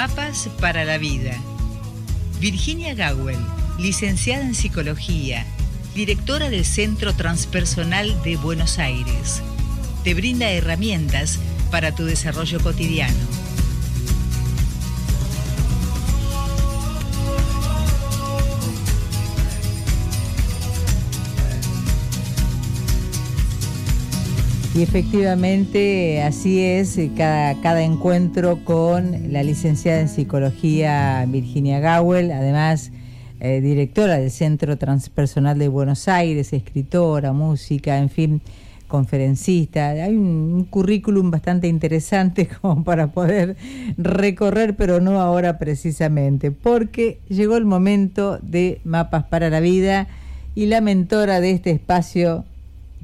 Mapas para la vida. Virginia Gawel, licenciada en psicología, directora del Centro Transpersonal de Buenos Aires. Te brinda herramientas para tu desarrollo cotidiano. Y efectivamente así es, eh, cada, cada encuentro con la licenciada en psicología Virginia Gawel, además eh, directora del Centro Transpersonal de Buenos Aires, escritora, música, en fin, conferencista. Hay un, currículum bastante interesante como para poder recorrer, pero no ahora precisamente, porque llegó el momento de Mapas para la Vida y la mentora de este espacio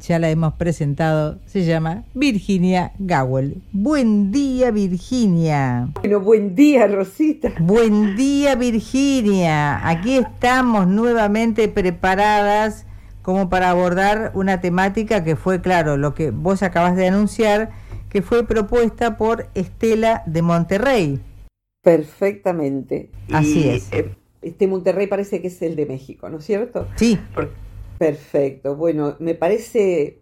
ya la hemos presentado, se llama Virginia Gawel. Buen día, Virginia. Bueno, buen día, Rosita. Buen día, Virginia. Aquí estamos nuevamente preparadas como para abordar una temática que fue, claro, lo que vos acabas de anunciar, que fue propuesta por Estela de Monterrey. Perfectamente. Así es. Eh, este Monterrey parece que es el de México, ¿no es cierto? Sí. Perfecto. Bueno, me parece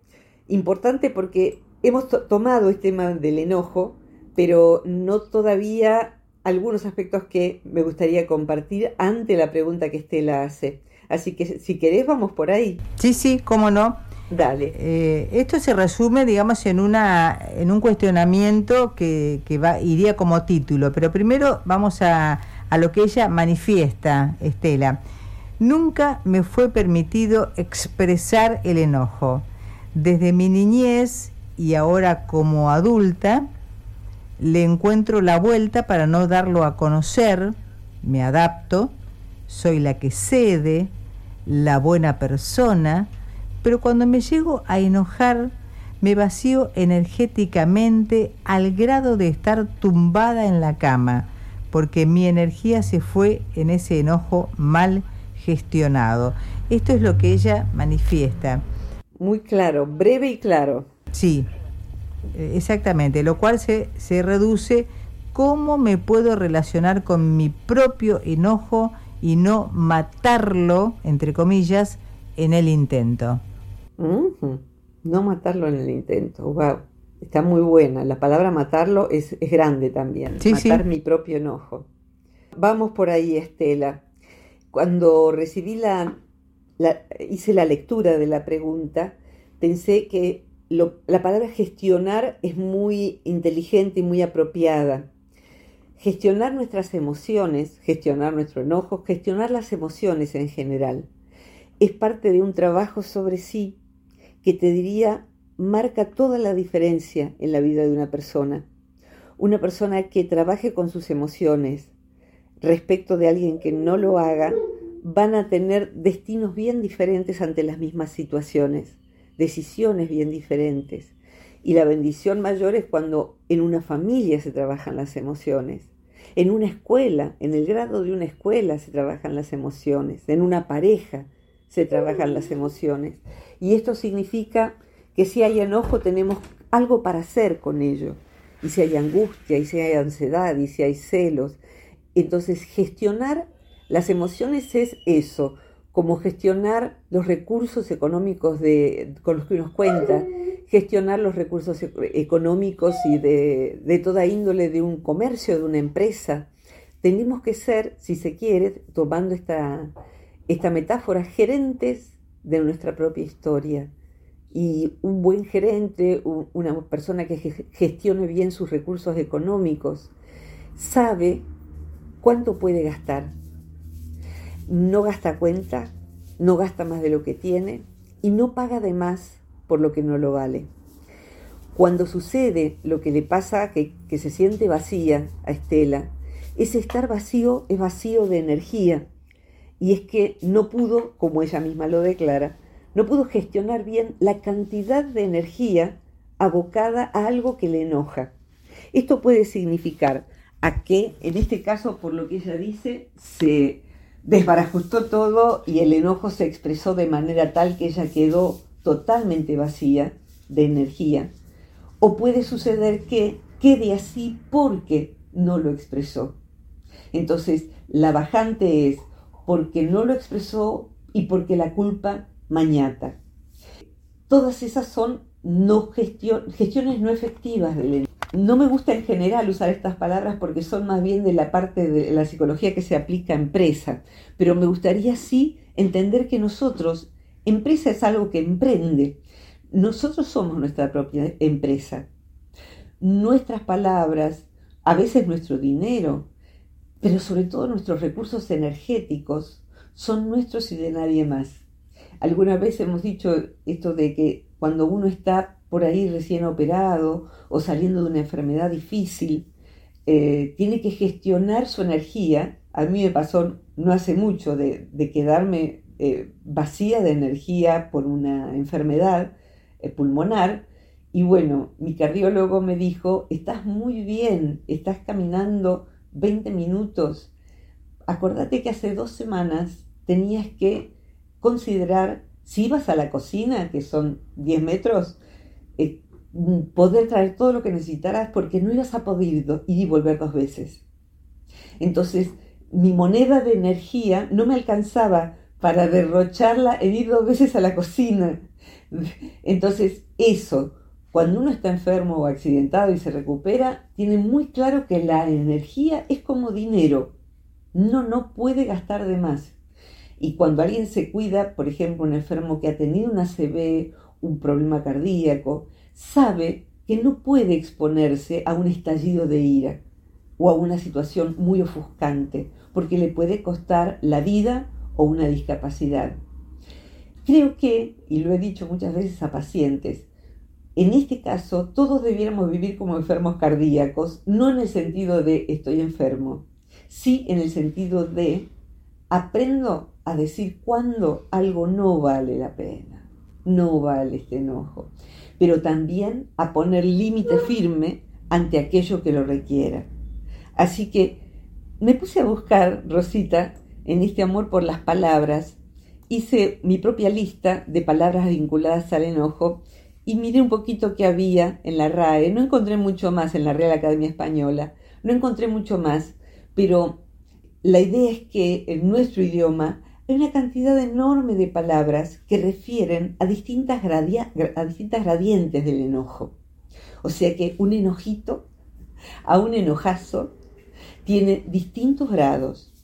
importante porque hemos tomado este tema del enojo, pero no todavía algunos aspectos que me gustaría compartir ante la pregunta que Estela hace. Así que si querés, vamos por ahí. Sí, sí, cómo no. Dale. Eh, esto se resume, digamos, en, una, en un cuestionamiento que, que va, iría como título, pero primero vamos a, a lo que ella manifiesta, Estela. Nunca me fue permitido expresar el enojo. Desde mi niñez y ahora como adulta, le encuentro la vuelta para no darlo a conocer, me adapto, soy la que cede, la buena persona, pero cuando me llego a enojar, me vacío energéticamente al grado de estar tumbada en la cama, porque mi energía se fue en ese enojo mal gestionado. Esto es lo que ella manifiesta. Muy claro, breve y claro. Sí, exactamente, lo cual se, se reduce cómo me puedo relacionar con mi propio enojo y no matarlo, entre comillas, en el intento. No matarlo en el intento, wow. Está muy buena. La palabra matarlo es, es grande también. Matar mi propio enojo. Vamos por ahí, Estela. Cuando recibí la, hice la lectura de la pregunta, pensé que la palabra gestionar es muy inteligente y muy apropiada. Gestionar nuestras emociones, gestionar nuestro enojo, gestionar las emociones en general, es parte de un trabajo sobre sí que te diría marca toda la diferencia en la vida de una persona. Una persona que trabaje con sus emociones, respecto de alguien que no lo haga, van a tener destinos bien diferentes ante las mismas situaciones, decisiones bien diferentes. Y la bendición mayor es cuando en una familia se trabajan las emociones, en una escuela, en el grado de una escuela se trabajan las emociones, en una pareja se trabajan las emociones. Y esto significa que si hay enojo tenemos algo para hacer con ello. Y si hay angustia, y si hay ansiedad, y si hay celos, entonces, gestionar las emociones es eso, como gestionar los recursos económicos con los que uno cuenta, gestionar los recursos e-, económicos y de, de toda índole de un comercio, de una empresa. Tenemos que ser, si se quiere, tomando esta, esta metáfora, gerentes de nuestra propia historia. Y un buen gerente, una persona que gestione bien sus recursos económicos, sabe ¿Cuánto puede gastar? No gasta cuenta, no gasta más de lo que tiene y no paga de más por lo que no lo vale. Cuando sucede lo que le pasa, que, que se siente vacía a Estela, ese estar vacío es vacío de energía. Y es que no pudo, como ella misma lo declara, no pudo gestionar bien la cantidad de energía abocada a algo que le enoja. Esto puede significar a que, en este caso, por lo que ella dice, se desbarajustó todo y el enojo se expresó de manera tal que ella quedó totalmente vacía de energía. O puede suceder que quede así porque no lo expresó. Entonces, la bajante es porque no lo expresó y porque la culpa mañata. Todas esas son no gestiones no efectivas del no me gusta en general usar estas palabras porque son más bien de la parte de la psicología que se aplica a empresa, pero me gustaría sí entender que nosotros, empresa es algo que emprende, nosotros somos nuestra propia empresa. Nuestras palabras, a veces nuestro dinero, pero sobre todo nuestros recursos energéticos son nuestros y de nadie más. Alguna vez hemos dicho esto de que cuando uno está por ahí recién operado o saliendo de una enfermedad difícil, eh, tiene que gestionar su energía. A mí me pasó no hace mucho de, quedarme eh, vacía de energía por una enfermedad eh, pulmonar. Y bueno, mi cardiólogo me dijo, estás muy bien, estás caminando 20 minutos. Acordate que hace dos semanas tenías que considerar si ibas a la cocina, que son 10 metros, eh, poder traer todo lo que necesitaras porque no ibas a poder ir y volver dos veces. Entonces, mi moneda de energía no me alcanzaba para derrocharla en ir dos veces a la cocina. Entonces, eso, cuando uno está enfermo o accidentado y se recupera, tiene muy claro que la energía es como dinero. No, no puede gastar de más. Y cuando alguien se cuida, por ejemplo, un enfermo que ha tenido una CB un problema cardíaco, sabe que no puede exponerse a un estallido de ira o a una situación muy ofuscante, porque le puede costar la vida o una discapacidad. Creo que, y lo he dicho muchas veces a pacientes, en este caso todos debiéramos vivir como enfermos cardíacos, no en el sentido de estoy enfermo, sí en el sentido de aprendo a decir cuándo algo no vale la pena no vale este enojo, pero también a poner límite firme ante aquello que lo requiera. Así que me puse a buscar, Rosita, en este amor por las palabras, hice mi propia lista de palabras vinculadas al enojo y miré un poquito qué había en la RAE. No encontré mucho más en la Real Academia Española, no encontré mucho más, pero la idea es que en nuestro idioma hay una cantidad enorme de palabras que refieren a distintas, a distintas gradientes del enojo. O sea que un enojito a un enojazo tiene distintos grados.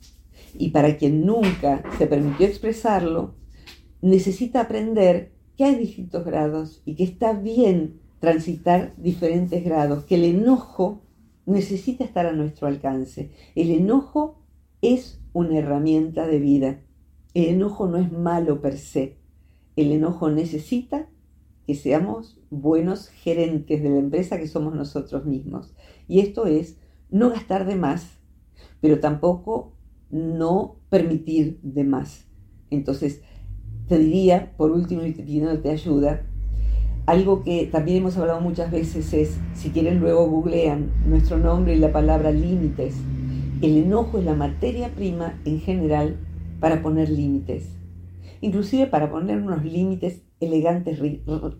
Y para quien nunca se permitió expresarlo, necesita aprender que hay distintos grados y que está bien transitar diferentes grados, que el enojo necesita estar a nuestro alcance. El enojo es una herramienta de vida. El enojo no es malo per se. El enojo necesita que seamos buenos gerentes de la empresa que somos nosotros mismos. Y esto es no gastar de más, pero tampoco no permitir de más. Entonces, te diría, por último, y te ayuda, algo que también hemos hablado muchas veces es, si quieren luego googlean nuestro nombre y la palabra límites. El enojo es la materia prima en general para poner límites, inclusive para poner unos límites elegantes,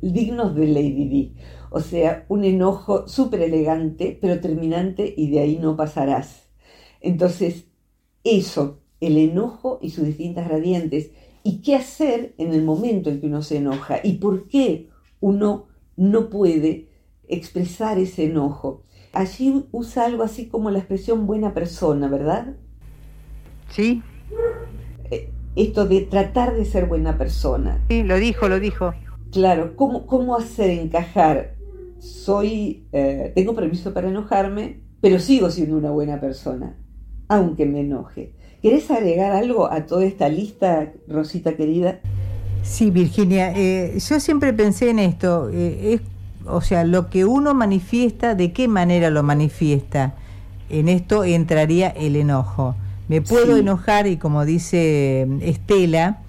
dignos de Lady D. O sea, un enojo súper elegante, pero terminante y de ahí no pasarás. Entonces, eso, el enojo y sus distintas gradientes, y qué hacer en el momento en que uno se enoja y por qué uno no puede expresar ese enojo. Allí usa algo así como la expresión buena persona, ¿verdad? Sí, esto de tratar de ser buena persona. Sí, lo dijo, lo dijo. Claro, ¿cómo, cómo hacer encajar? Soy, eh, tengo permiso para enojarme, pero sigo siendo una buena persona, aunque me enoje. ¿Querés agregar algo a toda esta lista, Rosita querida? Sí, Virginia, eh, yo siempre pensé en esto, eh, es, o sea, lo que uno manifiesta, ¿de qué manera lo manifiesta? En esto entraría el enojo. Me puedo enojar y como dice Estela,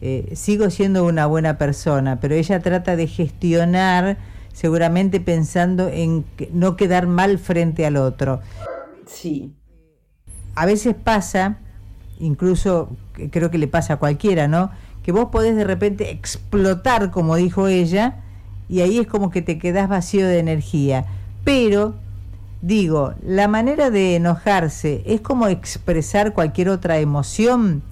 eh, sigo siendo una buena persona, pero ella trata de gestionar seguramente pensando en no quedar mal frente al otro. Sí. A veces pasa, incluso creo que le pasa a cualquiera, ¿no? Que vos podés de repente explotar, como dijo ella, y ahí es como que te quedás vacío de energía. Pero Digo, la manera de enojarse es como expresar cualquier otra emoción.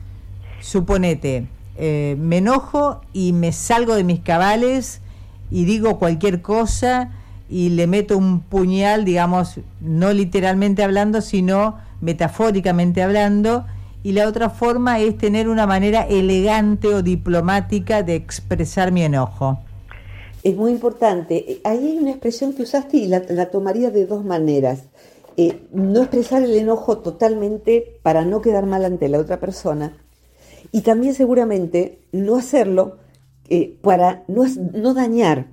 Suponete, eh, me enojo y me salgo de mis cabales y digo cualquier cosa y le meto un puñal, digamos, no literalmente hablando, sino metafóricamente hablando. Y la otra forma es tener una manera elegante o diplomática de expresar mi enojo es muy importante. Ahí hay una expresión que usaste y la, tomaría de dos maneras. Eh, no expresar el enojo totalmente para no quedar mal ante la otra persona y también seguramente no hacerlo eh, para no, no dañar.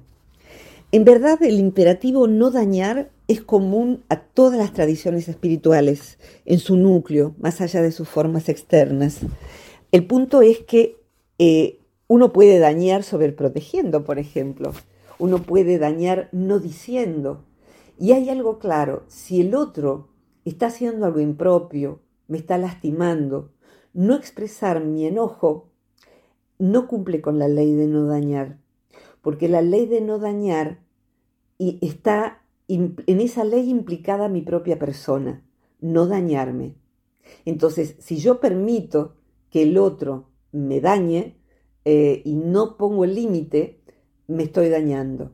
En verdad el imperativo no dañar es común a todas las tradiciones espirituales en su núcleo, más allá de sus formas externas. El punto es que eh, uno puede dañar sobreprotegiendo, por ejemplo. Uno puede dañar no diciendo. Y hay algo claro, si el otro está haciendo algo impropio, me está lastimando, no expresar mi enojo no cumple con la ley de no dañar, porque la ley de no dañar está en esa ley implicada mi propia persona, no dañarme. Entonces, si yo permito que el otro me dañe, eh, y no pongo el límite, me estoy dañando.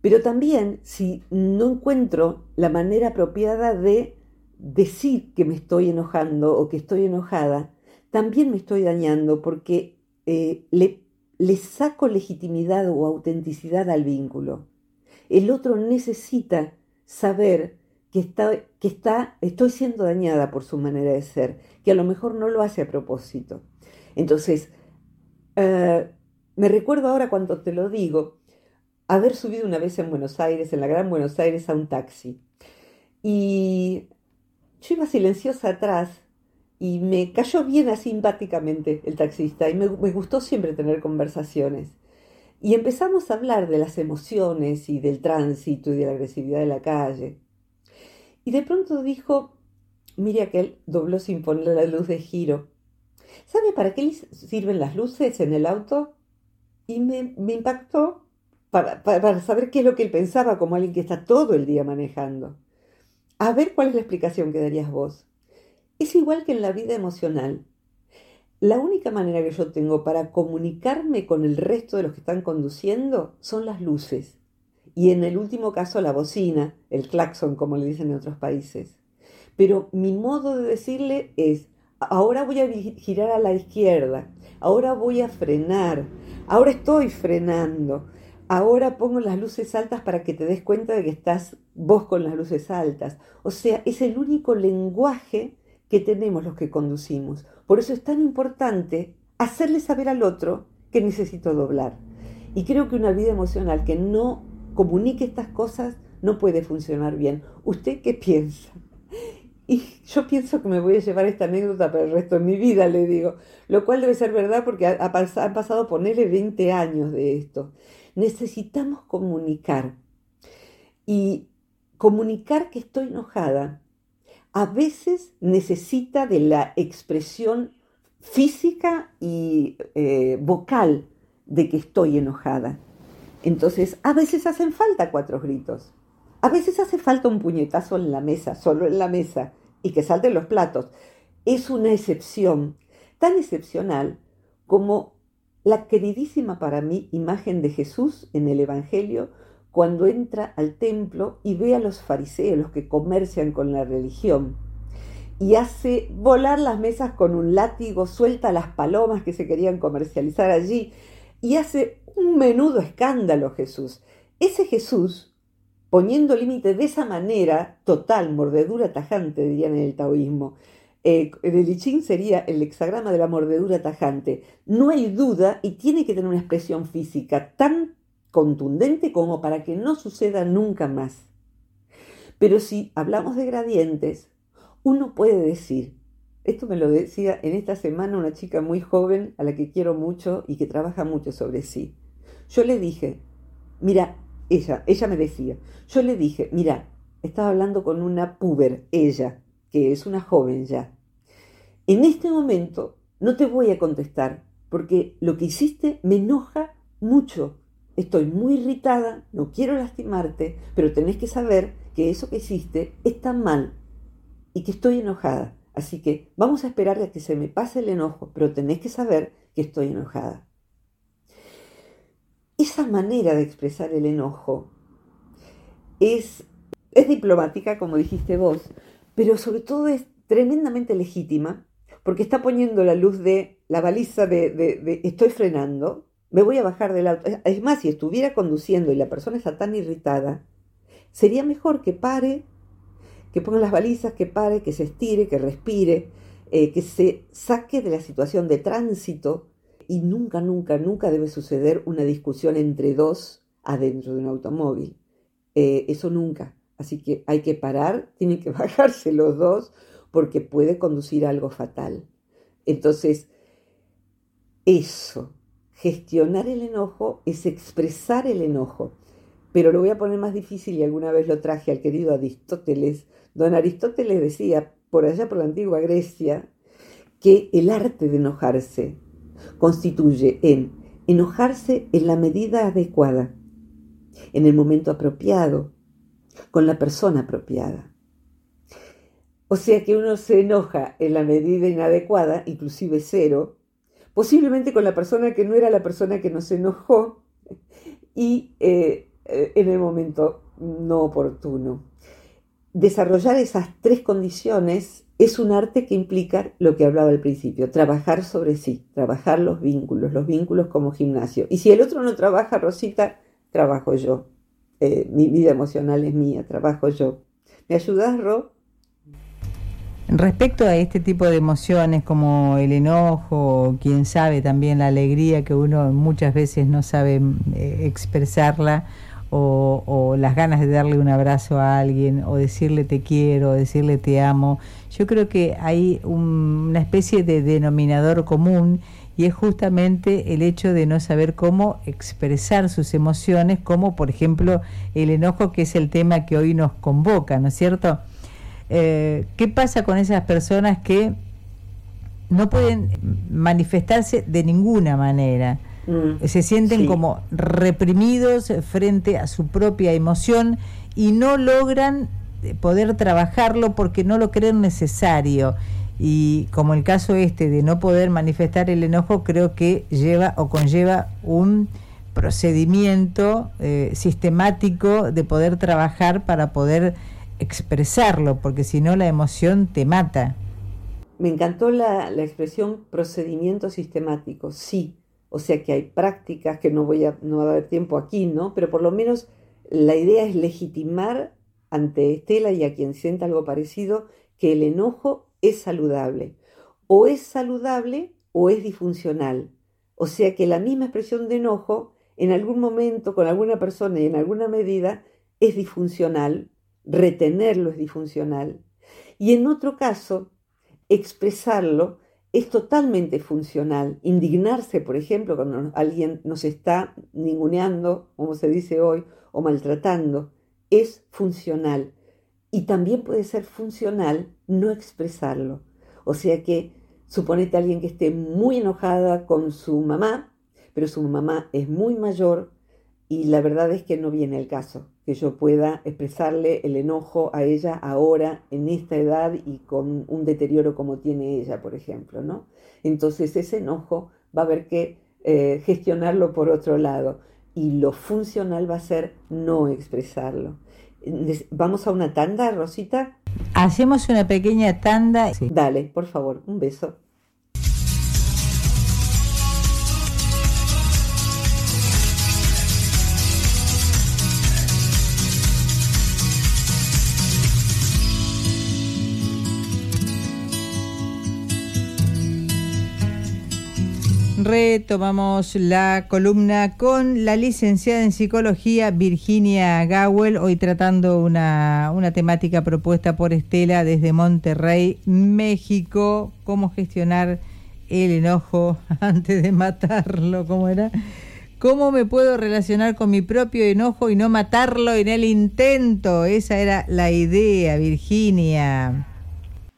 Pero también si no encuentro la manera apropiada de decir que me estoy enojando o que estoy enojada, también me estoy dañando porque eh, le, le saco legitimidad o autenticidad al vínculo. El otro necesita saber que, está, que está, estoy siendo dañada por su manera de ser, que a lo mejor no lo hace a propósito. Entonces, eh, me recuerdo ahora cuando te lo digo, haber subido una vez en Buenos Aires, en la Gran Buenos Aires, a un taxi. Y yo iba silenciosa atrás y me cayó bien simpáticamente el taxista y me, me gustó siempre tener conversaciones. Y empezamos a hablar de las emociones y del tránsito y de la agresividad de la calle. Y de pronto dijo, mire aquel dobló sin poner la luz de giro. ¿Sabe para qué sirven las luces en el auto? Y me, impactó para, para, saber qué es lo que él pensaba como alguien que está todo el día manejando. A ver cuál es la explicación que darías vos. Es igual que en la vida emocional. La única manera que yo tengo para comunicarme con el resto de los que están conduciendo son las luces. Y en el último caso la bocina, el claxon como le dicen en otros países. Pero mi modo de decirle es, ahora voy a girar a la izquierda, ahora voy a frenar, ahora estoy frenando, ahora pongo las luces altas para que te des cuenta de que estás vos con las luces altas. O sea, es el único lenguaje que tenemos los que conducimos. Por eso es tan importante hacerle saber al otro que necesito doblar. Y creo que una vida emocional que no comunique estas cosas no puede funcionar bien. ¿Usted qué piensa? Y yo pienso que me voy a llevar esta anécdota para el resto de mi vida, le digo. Lo cual debe ser verdad porque han pasado, ponerle 20 años de esto. Necesitamos comunicar. Y comunicar que estoy enojada a veces necesita de la expresión física y eh, vocal de que estoy enojada. Entonces, a veces hacen falta cuatro gritos. A veces hace falta un puñetazo en la mesa, solo en la mesa, y que salten los platos. Es una excepción, tan excepcional como la queridísima para mí imagen de Jesús en el Evangelio cuando entra al templo y ve a los fariseos, los que comercian con la religión, y hace volar las mesas con un látigo, suelta las palomas que se querían comercializar allí, y hace un menudo escándalo Jesús. Ese Jesús poniendo límite de esa manera, total, mordedura tajante, dirían en el taoísmo. Eh, el I Ching sería el hexagrama de la mordedura tajante. No hay duda y tiene que tener una expresión física tan contundente como para que no suceda nunca más. Pero si hablamos de gradientes, uno puede decir, esto me lo decía en esta semana una chica muy joven a la que quiero mucho y que trabaja mucho sobre sí. Yo le dije, mira, ella, ella me decía, yo le dije, mira, estaba hablando con una puber, ella, que es una joven ya. En este momento no te voy a contestar porque lo que hiciste me enoja mucho. estoy muy irritada, no quiero lastimarte, pero tenés que saber que eso que hiciste está mal y que estoy enojada. Así que vamos a esperar a que se me pase el enojo, pero tenés que saber que estoy enojada. Esa manera de expresar el enojo es, es diplomática, como dijiste vos, pero sobre todo es tremendamente legítima porque está poniendo la luz de la baliza de, estoy frenando, me voy a bajar del auto. Es más, si estuviera conduciendo y la persona está tan irritada, sería mejor que pare, que ponga las balizas, que pare, que se estire, que respire, eh, que se saque de la situación de tránsito y nunca, nunca, nunca debe suceder una discusión entre dos adentro de un automóvil. Eh, eso nunca. Así que hay que parar, tienen que bajarse los dos porque puede conducir a algo fatal. Entonces, eso, gestionar el enojo es expresar el enojo. Pero lo voy a poner más difícil y alguna vez lo traje al querido Aristóteles. Don Aristóteles decía, por allá por la antigua Grecia, que el arte de enojarse constituye en enojarse en la medida adecuada, en el momento apropiado, con la persona apropiada. O sea que uno se enoja en la medida inadecuada, inclusive cero, posiblemente con la persona que no era la persona que nos enojó y eh, eh, en el momento no oportuno. Desarrollar esas tres condiciones es un arte que implica lo que hablaba al principio, trabajar sobre sí, trabajar los vínculos, los vínculos como gimnasio. Y si el otro no trabaja, Rosita, trabajo yo. Eh, mi vida emocional es mía, trabajo yo. ¿Me ayudas, Ro? Respecto a este tipo de emociones como el enojo, quién sabe también la alegría que uno muchas veces no sabe eh, expresarla, o, las ganas de darle un abrazo a alguien, o decirle te quiero, o decirle te amo, yo creo que hay una especie de denominador común y es justamente el hecho de no saber cómo expresar sus emociones, como por ejemplo el enojo, que es el tema que hoy nos convoca, ¿no es cierto? Eh, ¿Qué pasa con esas personas que no pueden manifestarse de ninguna manera? Mm, Se sienten como reprimidos frente a su propia emoción y no logran poder trabajarlo porque no lo creen necesario. Y como el caso este de no poder manifestar el enojo, creo que lleva o conlleva un procedimiento eh, sistemático de poder trabajar para poder expresarlo, porque si no la emoción te mata. Me encantó la, la, expresión procedimiento sistemático, sí, o sea que hay prácticas que no voy a, no va a haber tiempo aquí, ¿no? Pero por lo menos la idea es legitimar ante Estela y a quien sienta algo parecido que el enojo es saludable. O es saludable o es disfuncional. O sea que la misma expresión de enojo en algún momento con alguna persona y en alguna medida es disfuncional, retenerlo es disfuncional. Y en otro caso, expresarlo es totalmente funcional. Indignarse, por ejemplo, cuando alguien nos está ninguneando, como se dice hoy, o maltratando, es funcional y también puede ser funcional no expresarlo. O sea que suponete a alguien que esté muy enojada con su mamá, pero su mamá es muy mayor y la verdad es que no viene el caso que yo pueda expresarle el enojo a ella ahora, en esta edad y con un deterioro como tiene ella, por ejemplo, ¿no? Entonces ese enojo va a haber que eh, gestionarlo por otro lado y lo funcional va a ser no expresarlo. Vamos a una tanda, Rosita. Hacemos una pequeña tanda. Dale, por favor, un beso. Retomamos la columna con la licenciada en psicología Virginia Gawel, hoy tratando una, una temática propuesta por Estela desde Monterrey, México, cómo gestionar el enojo antes de matarlo, ¿cómo era? ¿Cómo me puedo relacionar con mi propio enojo y no matarlo en el intento? Esa era la idea, Virginia.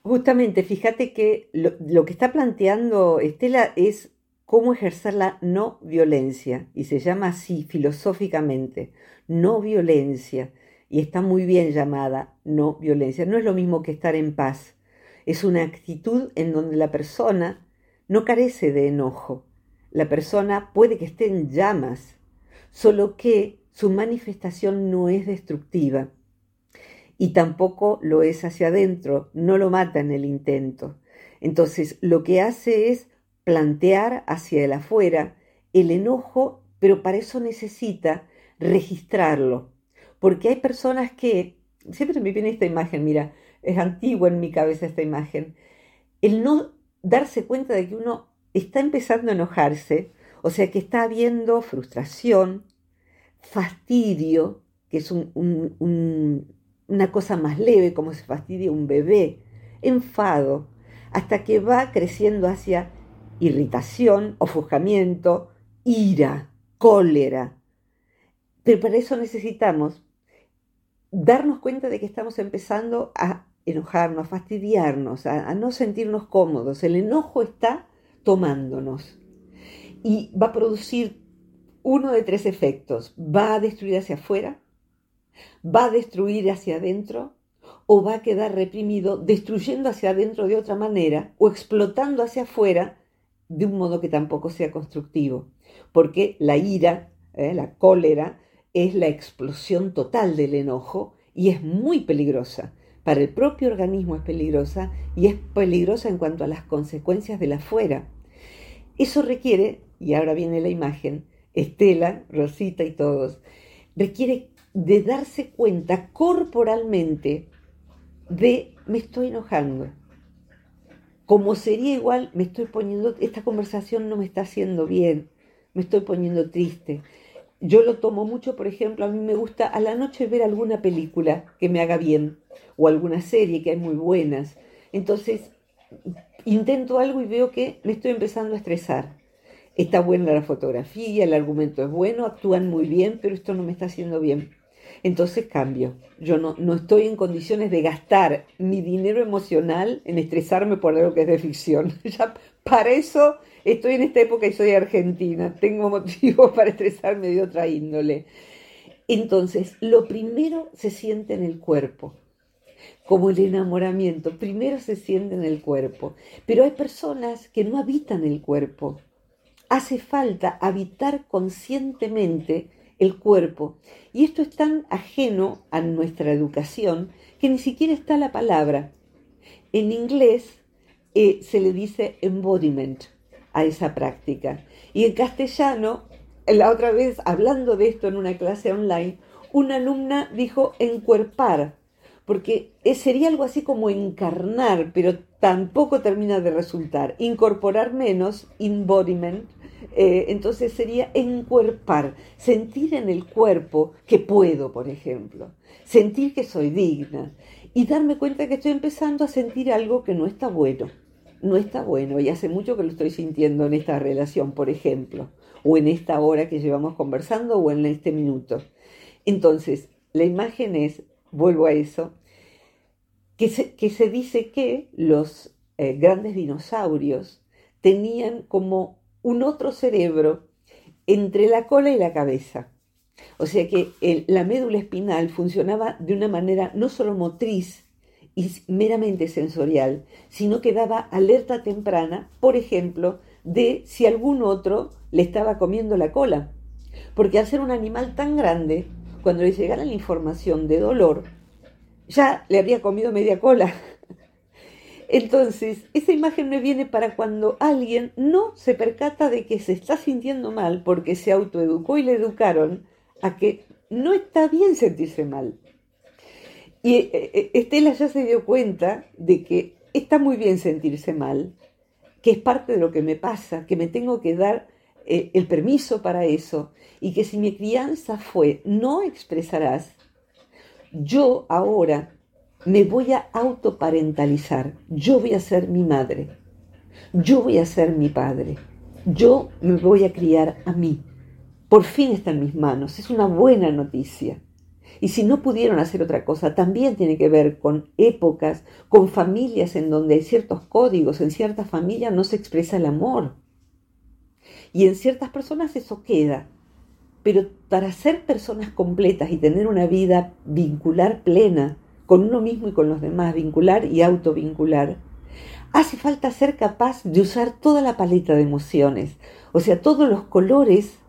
Justamente, fíjate que lo, lo que está planteando Estela es cómo ejercer la no violencia, y se llama así filosóficamente, no violencia, y está muy bien llamada no violencia. No es lo mismo que estar en paz, es una actitud en donde la persona no carece de enojo, la persona puede que esté en llamas, solo que su manifestación no es destructiva y tampoco lo es hacia adentro, no lo mata en el intento. Entonces, lo que hace es plantear hacia el afuera el enojo, pero para eso necesita registrarlo. Porque hay personas que, siempre me viene esta imagen, mira, es antigua en mi cabeza esta imagen, el no darse cuenta de que uno está empezando a enojarse, o sea que está habiendo frustración, fastidio, que es una cosa más leve, como se fastidia un bebé, enfado, hasta que va creciendo hacia irritación, ofuscamiento, ira, cólera. Pero para eso necesitamos darnos cuenta de que estamos empezando a enojarnos, a fastidiarnos, a, no sentirnos cómodos. El enojo está tomándonos y va a producir uno de tres efectos. Va a destruir hacia afuera, va a destruir hacia adentro o va a quedar reprimido destruyendo hacia adentro de otra manera o explotando hacia afuera de un modo que tampoco sea constructivo. Porque la ira, eh, la cólera, es la explosión total del enojo y es muy peligrosa. Para el propio organismo es peligrosa y es peligrosa en cuanto a las consecuencias de la fuera. Eso requiere, y ahora viene la imagen, Estela, Rosita y todos, requiere de darse cuenta corporalmente de me estoy enojando. Como sería igual, me estoy poniendo, esta conversación no me está haciendo bien, me estoy poniendo triste, yo lo tomo mucho, por ejemplo, a mí me gusta a la noche ver alguna película que me haga bien o alguna serie que hay muy buenas. Entonces, intento algo y veo que me estoy empezando a estresar. Está buena la fotografía, el argumento es bueno, actúan muy bien, pero esto no me está haciendo bien. Entonces cambio. Yo no, no estoy en condiciones de gastar mi dinero emocional en estresarme por algo que es de ficción. para eso estoy en esta época y soy argentina, tengo motivos para estresarme de otra índole. Entonces, lo primero se siente en el cuerpo, como el enamoramiento, primero se siente en el cuerpo, pero hay personas que no habitan el cuerpo. Hace falta habitar conscientemente el cuerpo. Y esto es tan ajeno a nuestra educación que ni siquiera está la palabra. En inglés eh, se le dice embodiment, a esa práctica. Y en castellano, la otra vez hablando de esto en una clase online, una alumna dijo encuerpar, porque sería algo así como encarnar, pero tampoco termina de resultar. Incorporar menos, embodiment, eh, entonces sería encuerpar, sentir en el cuerpo que puedo, por ejemplo, sentir que soy digna y darme cuenta que estoy empezando a sentir algo que no está bueno no está bueno y hace mucho que lo estoy sintiendo en esta relación, por ejemplo, o en esta hora que llevamos conversando o en este minuto. Entonces, la imagen es, vuelvo a eso, que se, que se dice que los eh, grandes dinosaurios tenían como un otro cerebro entre la cola y la cabeza. O sea que la médula espinal funcionaba de una manera no solo motriz, y meramente sensorial, sino que daba alerta temprana, por ejemplo, de si algún otro le estaba comiendo la cola. Porque al ser un animal tan grande, cuando le llegara la información de dolor, ya le había comido media cola. Entonces, esa imagen me viene para cuando alguien no se percata de que se está sintiendo mal porque se autoeducó y le educaron a que no está bien sentirse mal. Y eh, eh, Estela ya se dio cuenta de que está muy bien sentirse mal, que es parte de lo que me pasa, que me tengo que dar eh, el permiso para eso y que si mi crianza fue no expresarás, yo ahora me voy a autoparentalizar, yo voy a ser mi madre, yo voy a ser mi padre, yo me voy a criar a mí. Por fin está en mis manos, es una buena noticia. Y si no pudieron hacer otra cosa, también tiene que ver con épocas, con familias en donde hay ciertos códigos, en ciertas familias no se expresa el amor. Y en ciertas personas eso queda. Pero para ser personas completas y tener una vida vincular plena con uno mismo y con los demás, vincular y autovincular, hace falta ser capaz de usar toda la paleta de emociones, o sea, todos los colores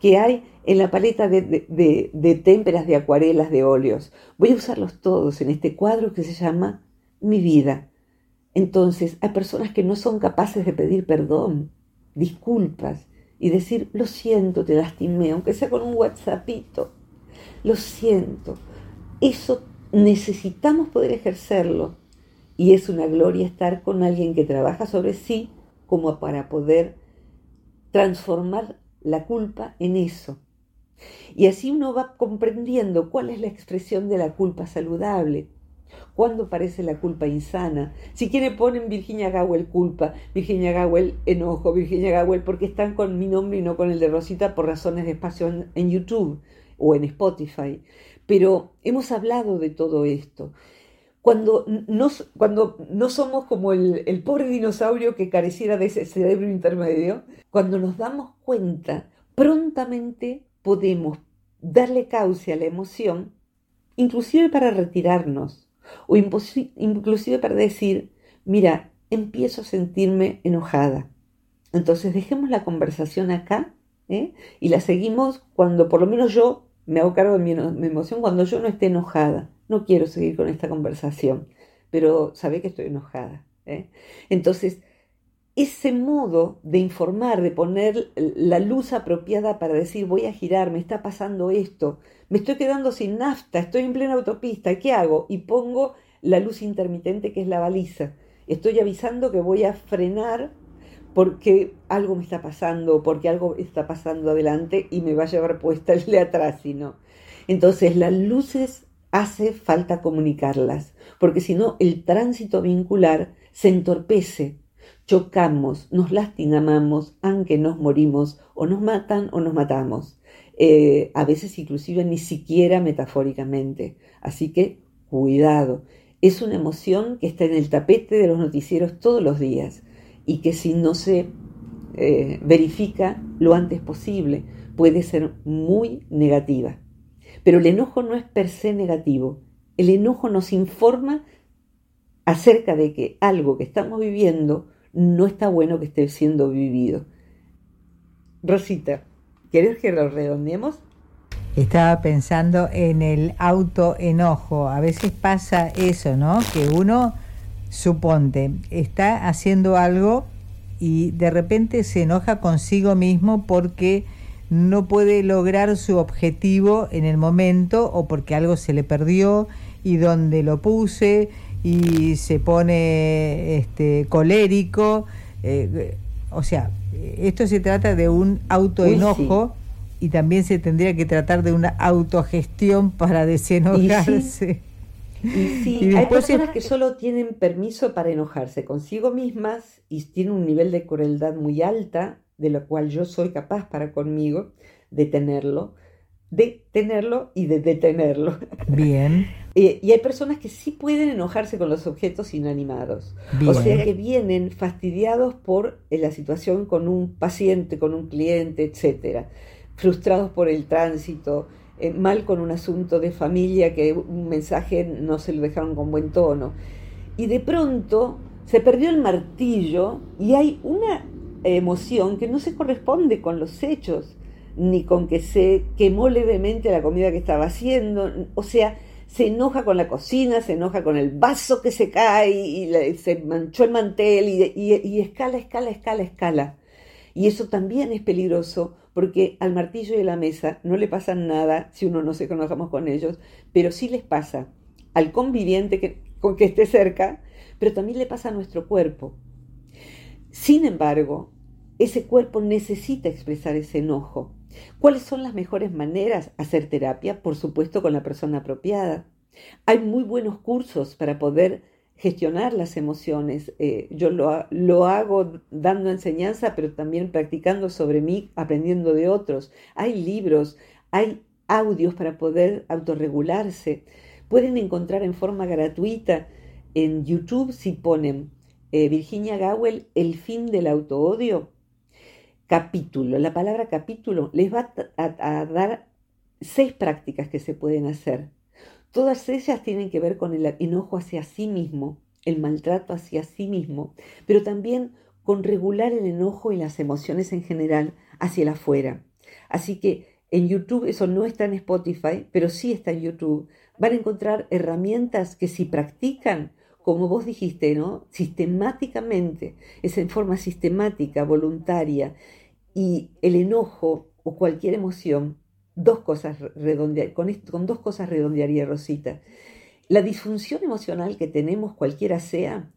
que hay en la paleta de, de, témperas, de acuarelas, de óleos. Voy a usarlos todos en este cuadro que se llama Mi vida. Entonces, hay personas que no son capaces de pedir perdón, disculpas y decir, lo siento, te lastimé, aunque sea con un WhatsAppito. Lo siento. Eso necesitamos poder ejercerlo y es una gloria estar con alguien que trabaja sobre sí como para poder transformar la culpa en eso. Y así uno va comprendiendo cuál es la expresión de la culpa saludable, cuándo parece la culpa insana. Si quiere ponen Virginia Gawel culpa, Virginia Gawel enojo, Virginia Gawel porque están con mi nombre y no con el de Rosita por razones de espacio en YouTube o en Spotify. Pero hemos hablado de todo esto cuando no, cuando no somos como el, pobre dinosaurio que careciera de ese cerebro intermedio, cuando nos damos cuenta, prontamente podemos darle cauce a la emoción, inclusive para retirarnos, o inclusive para decir, mira, empiezo a sentirme enojada. Entonces dejemos la conversación acá ¿eh? y la seguimos cuando por lo menos yo me hago cargo de mi, emoción, cuando yo no esté enojada no quiero seguir con esta conversación, pero sabe que estoy enojada. ¿eh? Entonces, ese modo de informar, de poner la luz apropiada para decir voy a girar, me está pasando esto, me estoy quedando sin nafta, estoy en plena autopista, ¿qué hago? Y pongo la luz intermitente que es la baliza. Estoy avisando que voy a frenar porque algo me está pasando, porque algo está pasando adelante y me va a llevar puesta el de atrás, no. Entonces las luces hace falta comunicarlas, porque si no el tránsito vincular se entorpece, chocamos, nos lastimamos, aunque nos morimos, o nos matan o nos matamos, eh, a veces inclusive ni siquiera metafóricamente. Así que cuidado, es una emoción que está en el tapete de los noticieros todos los días y que si no se eh, verifica lo antes posible puede ser muy negativa. Pero el enojo no es per se negativo. El enojo nos informa acerca de que algo que estamos viviendo no está bueno que esté siendo vivido. Rosita, ¿quieres que lo redondeemos? Estaba pensando en el autoenojo. A veces pasa eso, ¿no? Que uno, suponte, está haciendo algo y de repente se enoja consigo mismo porque no puede lograr su objetivo en el momento o porque algo se le perdió y donde lo puse y se pone este, colérico. Eh, o sea, esto se trata de un autoenojo y también se tendría que tratar de una autogestión para desenojarse. Y sí, hay personas que solo tienen permiso para enojarse consigo mismas y tienen un nivel de crueldad muy alta de lo cual yo soy capaz para conmigo de tenerlo, de tenerlo y de detenerlo. Bien. Eh, y hay personas que sí pueden enojarse con los objetos inanimados. O sea que vienen fastidiados por eh, la situación con un paciente, con un cliente, etcétera, frustrados por el tránsito, eh, mal con un asunto de familia que un mensaje no se lo dejaron con buen tono. Y de pronto se perdió el martillo y hay una emoción que no se corresponde con los hechos, ni con que se quemó levemente la comida que estaba haciendo, o sea, se enoja con la cocina, se enoja con el vaso que se cae y, se manchó el mantel y, y, escala, escala, escala, escala. Y eso también es peligroso porque al martillo y a la mesa no le pasa nada si uno no se conojamos con ellos, pero sí les pasa al conviviente que, con que esté cerca, pero también le pasa a nuestro cuerpo. Sin embargo, ese cuerpo necesita expresar ese enojo. ¿Cuáles son las mejores maneras? Hacer terapia, por supuesto, con la persona apropiada. Hay muy buenos cursos para poder gestionar las emociones. Eh, yo lo, lo, hago dando enseñanza, pero también practicando sobre mí, aprendiendo de otros. Hay libros, hay audios para poder autorregularse. Pueden encontrar en forma gratuita en YouTube si ponen eh, Virginia Gawel, El fin del autoodio, capítulo. La palabra capítulo les va a, dar seis prácticas que se pueden hacer. Todas ellas tienen que ver con el enojo hacia sí mismo, el maltrato hacia sí mismo, pero también con regular el enojo y las emociones en general hacia el afuera. Así que en YouTube, eso no está en Spotify, pero sí está en YouTube, van a encontrar herramientas que si practican, como vos dijiste, ¿no? Sistemáticamente, es en forma sistemática, voluntaria, y el enojo o cualquier emoción, dos cosas con, con dos cosas redondearía Rosita. La disfunción emocional que tenemos, cualquiera sea,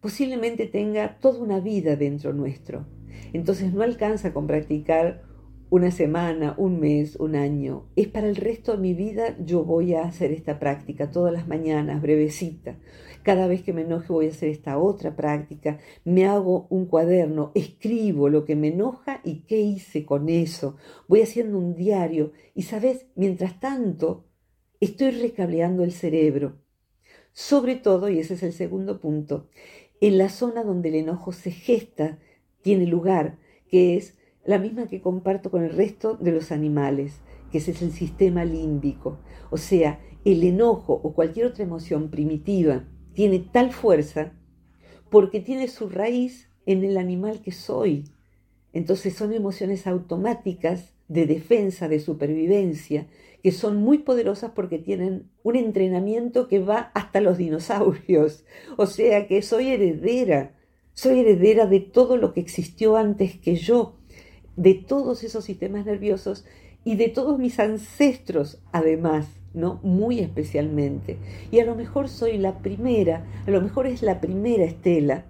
posiblemente tenga toda una vida dentro nuestro. Entonces no alcanza con practicar una semana, un mes, un año. Es para el resto de mi vida yo voy a hacer esta práctica todas las mañanas, brevecita. Cada vez que me enoje voy a hacer esta otra práctica. Me hago un cuaderno, escribo lo que me enoja y qué hice con eso. Voy haciendo un diario y, ¿sabes? Mientras tanto, estoy recableando el cerebro. Sobre todo, y ese es el segundo punto, en la zona donde el enojo se gesta, tiene lugar, que es la misma que comparto con el resto de los animales, que es el sistema límbico. O sea, el enojo o cualquier otra emoción primitiva tiene tal fuerza porque tiene su raíz en el animal que soy. Entonces son emociones automáticas de defensa, de supervivencia, que son muy poderosas porque tienen un entrenamiento que va hasta los dinosaurios. O sea que soy heredera, soy heredera de todo lo que existió antes que yo de todos esos sistemas nerviosos y de todos mis ancestros, además, ¿no? Muy especialmente. Y a lo mejor soy la primera, a lo mejor es la primera Estela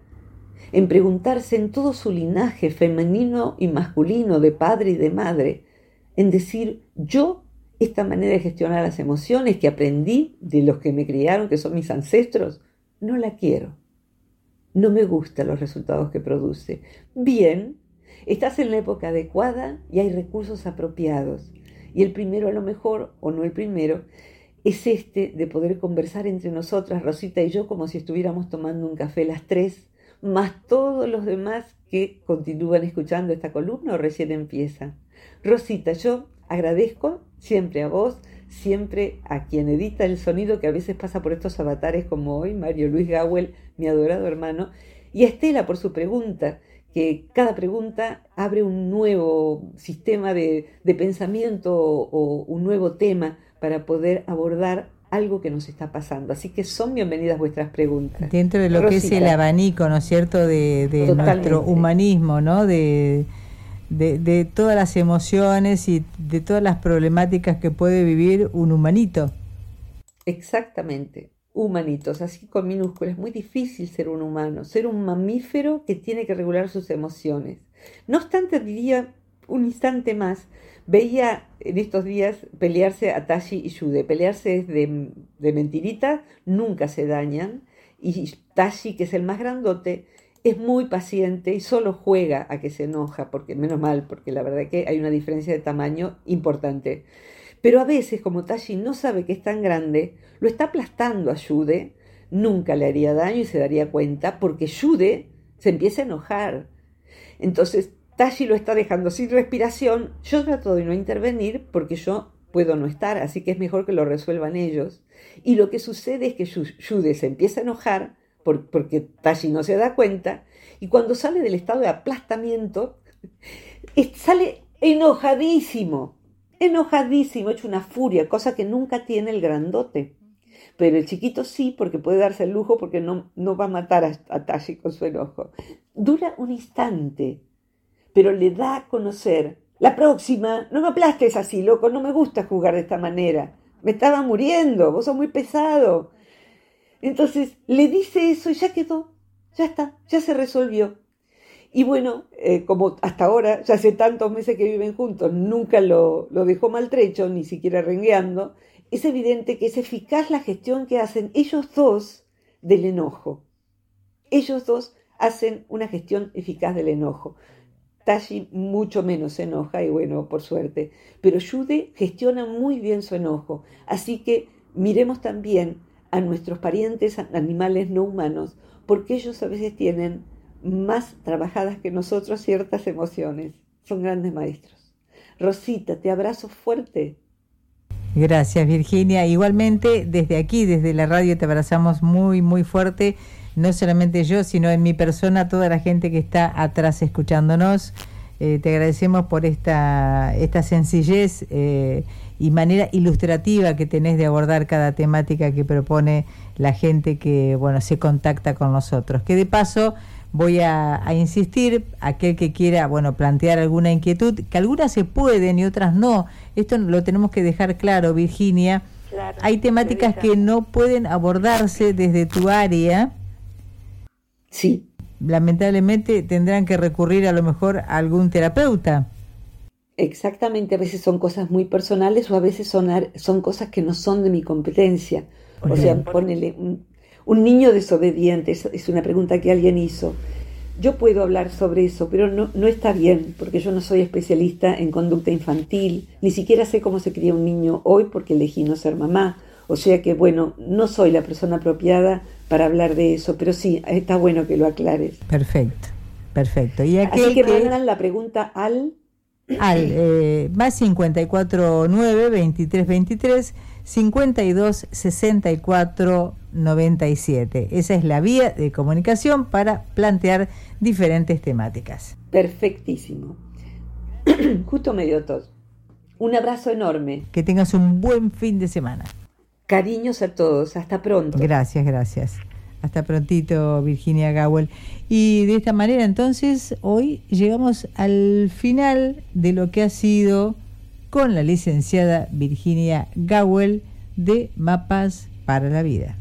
en preguntarse en todo su linaje femenino y masculino, de padre y de madre, en decir, yo, esta manera de gestionar las emociones que aprendí de los que me criaron, que son mis ancestros, no la quiero. No me gustan los resultados que produce. Bien, Estás en la época adecuada y hay recursos apropiados. Y el primero a lo mejor, o no el primero, es este de poder conversar entre nosotras, Rosita y yo, como si estuviéramos tomando un café las tres, más todos los demás que continúan escuchando esta columna o recién empieza. Rosita, yo agradezco siempre a vos, siempre a quien edita el sonido que a veces pasa por estos avatares como hoy, Mario Luis Gawel, mi adorado hermano, y a Estela por su pregunta que cada pregunta abre un nuevo sistema de, pensamiento o, un nuevo tema para poder abordar algo que nos está pasando. Así que son bienvenidas vuestras preguntas. Dentro de lo que es el abanico, ¿no es cierto?, de, nuestro humanismo, ¿no? De, de, todas las emociones y de todas las problemáticas que puede vivir un humanito. Exactamente humanitos, así con minúsculas. Muy difícil ser un humano, ser un mamífero que tiene que regular sus emociones. No obstante, diría un instante más, veía en estos días pelearse a Tashi y Yude. Pelearse de, de mentirita, nunca se dañan. Y Tashi, que es el más grandote, es muy paciente y solo juega a que se enoja, porque menos mal, porque la verdad que hay una diferencia de tamaño importante. Pero a veces, como Tashi no sabe que es tan grande, lo está aplastando a Yude, nunca le haría daño y se daría cuenta, porque Yude se empieza a enojar. Entonces, Tashi lo está dejando sin respiración, yo trato de no intervenir porque yo puedo no estar, así que es mejor que lo resuelvan ellos. Y lo que sucede es que Yude se empieza a enojar porque Tashi no se da cuenta, y cuando sale del estado de aplastamiento, sale enojadísimo enojadísimo, hecho una furia, cosa que nunca tiene el grandote. Pero el chiquito sí, porque puede darse el lujo, porque no, no va a matar a, Tashi con su enojo. Dura un instante, pero le da a conocer. La próxima, no me aplastes así, loco, no me gusta jugar de esta manera. Me estaba muriendo, vos sos muy pesado. Entonces le dice eso y ya quedó, ya está, ya se resolvió. Y bueno, eh, como hasta ahora, ya hace tantos meses que viven juntos, nunca lo, lo dejó maltrecho, ni siquiera rengueando, es evidente que es eficaz la gestión que hacen ellos dos del enojo. Ellos dos hacen una gestión eficaz del enojo. Tashi mucho menos se enoja y bueno, por suerte, pero Yude gestiona muy bien su enojo. Así que miremos también a nuestros parientes animales no humanos, porque ellos a veces tienen más trabajadas que nosotros ciertas emociones. son grandes maestros. Rosita, te abrazo fuerte. Gracias Virginia. Igualmente desde aquí, desde la radio, te abrazamos muy, muy fuerte. No solamente yo, sino en mi persona, toda la gente que está atrás escuchándonos. Eh, te agradecemos por esta, esta sencillez eh, y manera ilustrativa que tenés de abordar cada temática que propone la gente que bueno se contacta con nosotros. Que de paso voy a, insistir, aquel que quiera, bueno, plantear alguna inquietud, que algunas se pueden y otras no. Esto lo tenemos que dejar claro, Virginia. Hay temáticas que no pueden abordarse desde tu área. Sí. Lamentablemente tendrán que recurrir a lo mejor a algún terapeuta. Exactamente, a veces son cosas muy personales o a veces son, son cosas que no son de mi competencia. o sea, ponele un niño desobediente, es, una pregunta que alguien hizo. Yo puedo hablar sobre eso, pero no, no está bien, porque yo no soy especialista en conducta infantil, ni siquiera sé cómo se cría un niño hoy porque elegí no ser mamá. O sea que, bueno, no soy la persona apropiada para hablar de eso, pero sí, está bueno que lo aclares. Perfecto, perfecto. Y Así que, mandan la pregunta al... Al eh, más 549 2323 52 64 97. Esa es la vía de comunicación para plantear diferentes temáticas. Perfectísimo. Justo medio tos. Un abrazo enorme. Que tengas un buen fin de semana. Cariños a todos. Hasta pronto. Gracias, gracias. Hasta prontito, Virginia Gowell. Y de esta manera, entonces, hoy llegamos al final de lo que ha sido con la licenciada Virginia Gowell de Mapas para la Vida.